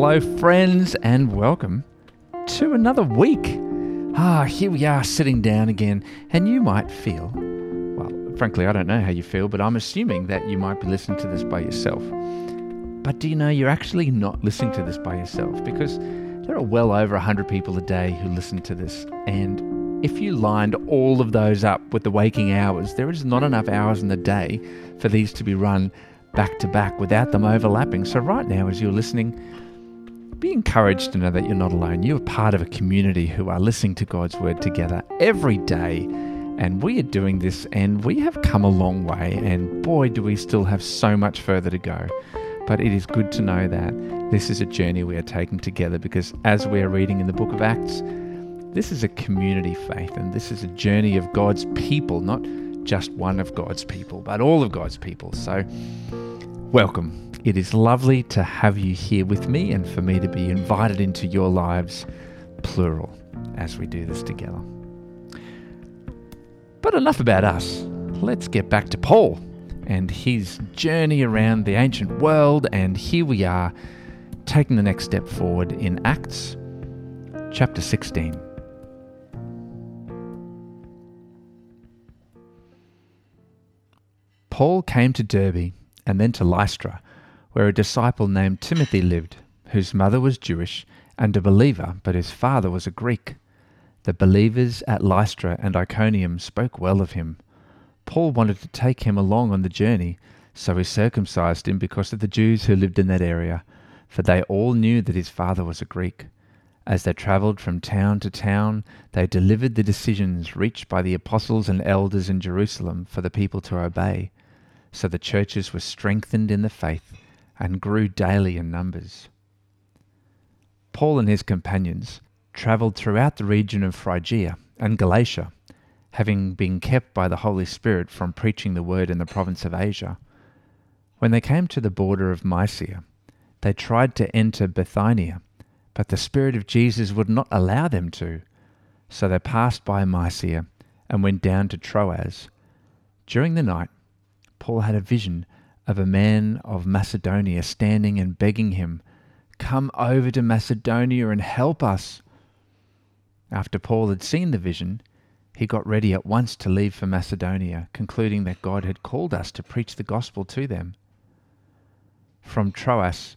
Hello, friends, and welcome to another week. Ah, here we are sitting down again, and you might feel, well, frankly, I don't know how you feel, but I'm assuming that you might be listening to this by yourself. But do you know you're actually not listening to this by yourself? Because there are well over 100 people a day who listen to this, and if you lined all of those up with the waking hours, there is not enough hours in the day for these to be run back to back without them overlapping. So, right now, as you're listening, be encouraged to know that you're not alone. You're part of a community who are listening to God's word together every day. And we are doing this, and we have come a long way. And boy, do we still have so much further to go. But it is good to know that this is a journey we are taking together because as we are reading in the book of Acts, this is a community faith and this is a journey of God's people, not just one of God's people, but all of God's people. So, welcome. It is lovely to have you here with me and for me to be invited into your lives, plural, as we do this together. But enough about us. Let's get back to Paul and his journey around the ancient world. And here we are, taking the next step forward in Acts chapter 16. Paul came to Derbe and then to Lystra, where a disciple named Timothy lived, whose mother was Jewish and a believer, but his father was a Greek. The believers at Lystra and Iconium spoke well of him Paul wanted to take him along on the journey, so he circumcised him because of the Jews who lived in that area, for they all knew that his father was a Greek. As they travelled from town to town, they delivered the decisions reached by the apostles and elders in Jerusalem for the people to obey. So the churches were strengthened in the faith and grew daily in numbers. Paul and his companions travelled throughout the region of Phrygia and Galatia having been kept by the Holy Spirit from preaching the word in the province of Asia. When they came to the border of Mysia, they tried to enter Bithynia, but the Spirit of Jesus would not allow them to. So they passed by Mysia and went down to Troas. During the night, Paul had a vision of a man of Macedonia standing and begging him, Come over to Macedonia and help us. After Paul had seen the vision, he got ready at once to leave for Macedonia, concluding that God had called us to preach the gospel to them. From Troas,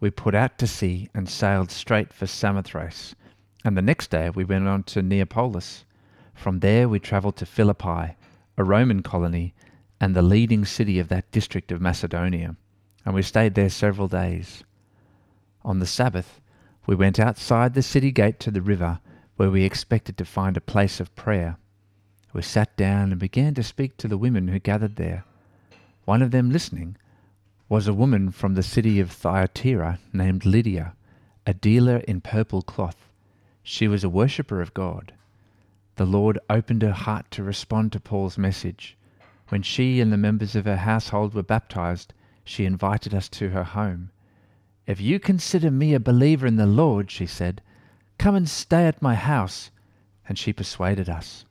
we put out to sea and sailed straight for Samothrace, and the next day we went on to Neapolis. From there we travelled to Philippi, a Roman colony and the leading city of that district of Macedonia, and we stayed there several days. On the Sabbath, we went outside the city gate to the river where we expected to find a place of prayer. We sat down and began to speak to the women who gathered there. One of them listening was a woman from the city of Thyatira named Lydia, a dealer in purple cloth. She was a worshipper of God. The Lord opened her heart to respond to Paul's message. When she and the members of her household were baptized, she invited us to her home. If you consider me a believer in the Lord, she said, Come and stay at my house. And she persuaded us.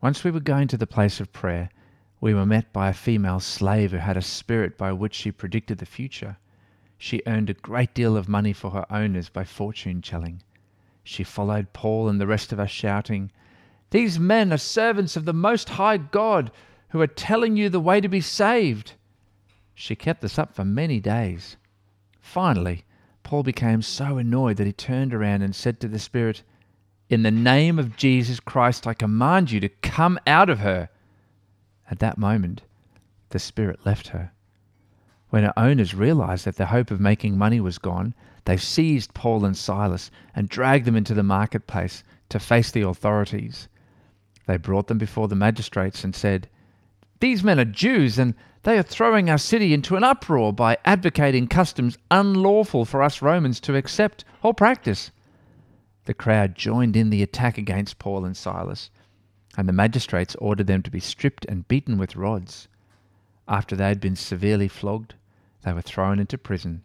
Once we were going to the place of prayer, we were met by a female slave who had a spirit by which she predicted the future. She earned a great deal of money for her owners by fortune telling. She followed Paul and the rest of us, shouting, These men are servants of the Most High God, who are telling you the way to be saved. She kept this up for many days. Finally, Paul became so annoyed that he turned around and said to the Spirit, In the name of Jesus Christ, I command you to come out of her. At that moment, the Spirit left her. When her owners realized that the hope of making money was gone, they seized Paul and Silas and dragged them into the marketplace to face the authorities. They brought them before the magistrates and said, These men are Jews, and they are throwing our city into an uproar by advocating customs unlawful for us Romans to accept or practice. The crowd joined in the attack against Paul and Silas, and the magistrates ordered them to be stripped and beaten with rods. After they had been severely flogged, they were thrown into prison,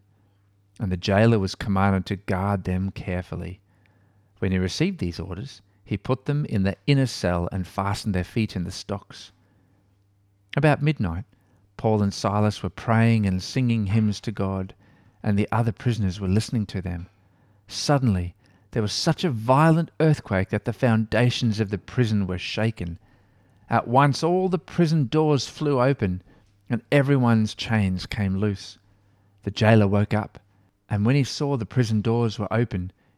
and the jailer was commanded to guard them carefully. When he received these orders, he put them in the inner cell and fastened their feet in the stocks. About midnight, Paul and Silas were praying and singing hymns to God, and the other prisoners were listening to them. Suddenly, there was such a violent earthquake that the foundations of the prison were shaken. At once, all the prison doors flew open, and everyone's chains came loose. The jailer woke up, and when he saw the prison doors were open,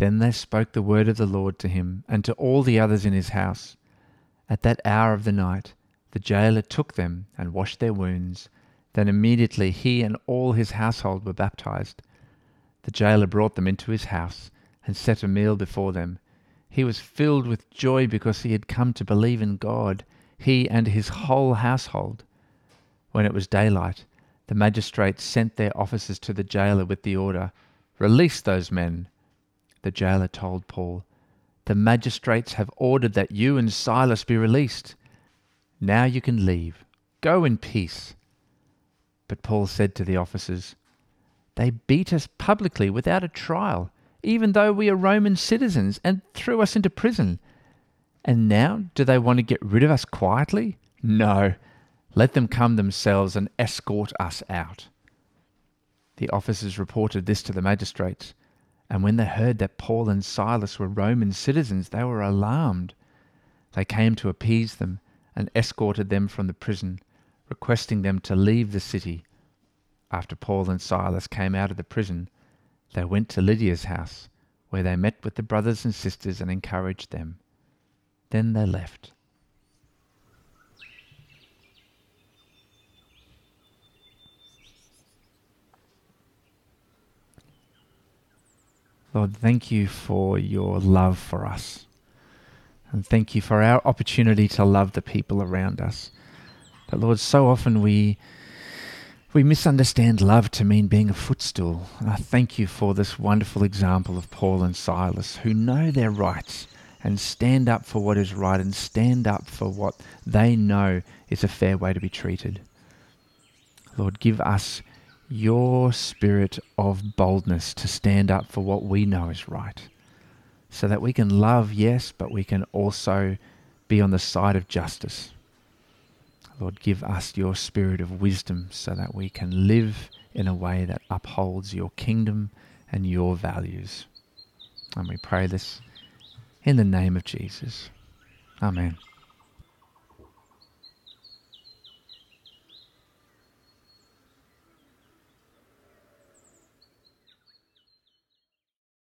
Then they spoke the word of the Lord to him and to all the others in his house. At that hour of the night, the jailer took them and washed their wounds. Then immediately he and all his household were baptized. The jailer brought them into his house and set a meal before them. He was filled with joy because he had come to believe in God, he and his whole household. When it was daylight, the magistrates sent their officers to the jailer with the order Release those men. The jailer told Paul, The magistrates have ordered that you and Silas be released. Now you can leave. Go in peace. But Paul said to the officers, They beat us publicly without a trial even though we are Roman citizens, and threw us into prison. And now do they want to get rid of us quietly? No, let them come themselves and escort us out. The officers reported this to the magistrates, and when they heard that Paul and Silas were Roman citizens, they were alarmed. They came to appease them and escorted them from the prison, requesting them to leave the city. After Paul and Silas came out of the prison, they went to Lydia's house, where they met with the brothers and sisters and encouraged them. Then they left. Lord, thank you for your love for us. And thank you for our opportunity to love the people around us. But Lord, so often we we misunderstand love to mean being a footstool. And I thank you for this wonderful example of Paul and Silas who know their rights and stand up for what is right and stand up for what they know is a fair way to be treated. Lord, give us your spirit of boldness to stand up for what we know is right, so that we can love, yes, but we can also be on the side of justice. Lord, give us your spirit of wisdom so that we can live in a way that upholds your kingdom and your values. And we pray this in the name of Jesus. Amen.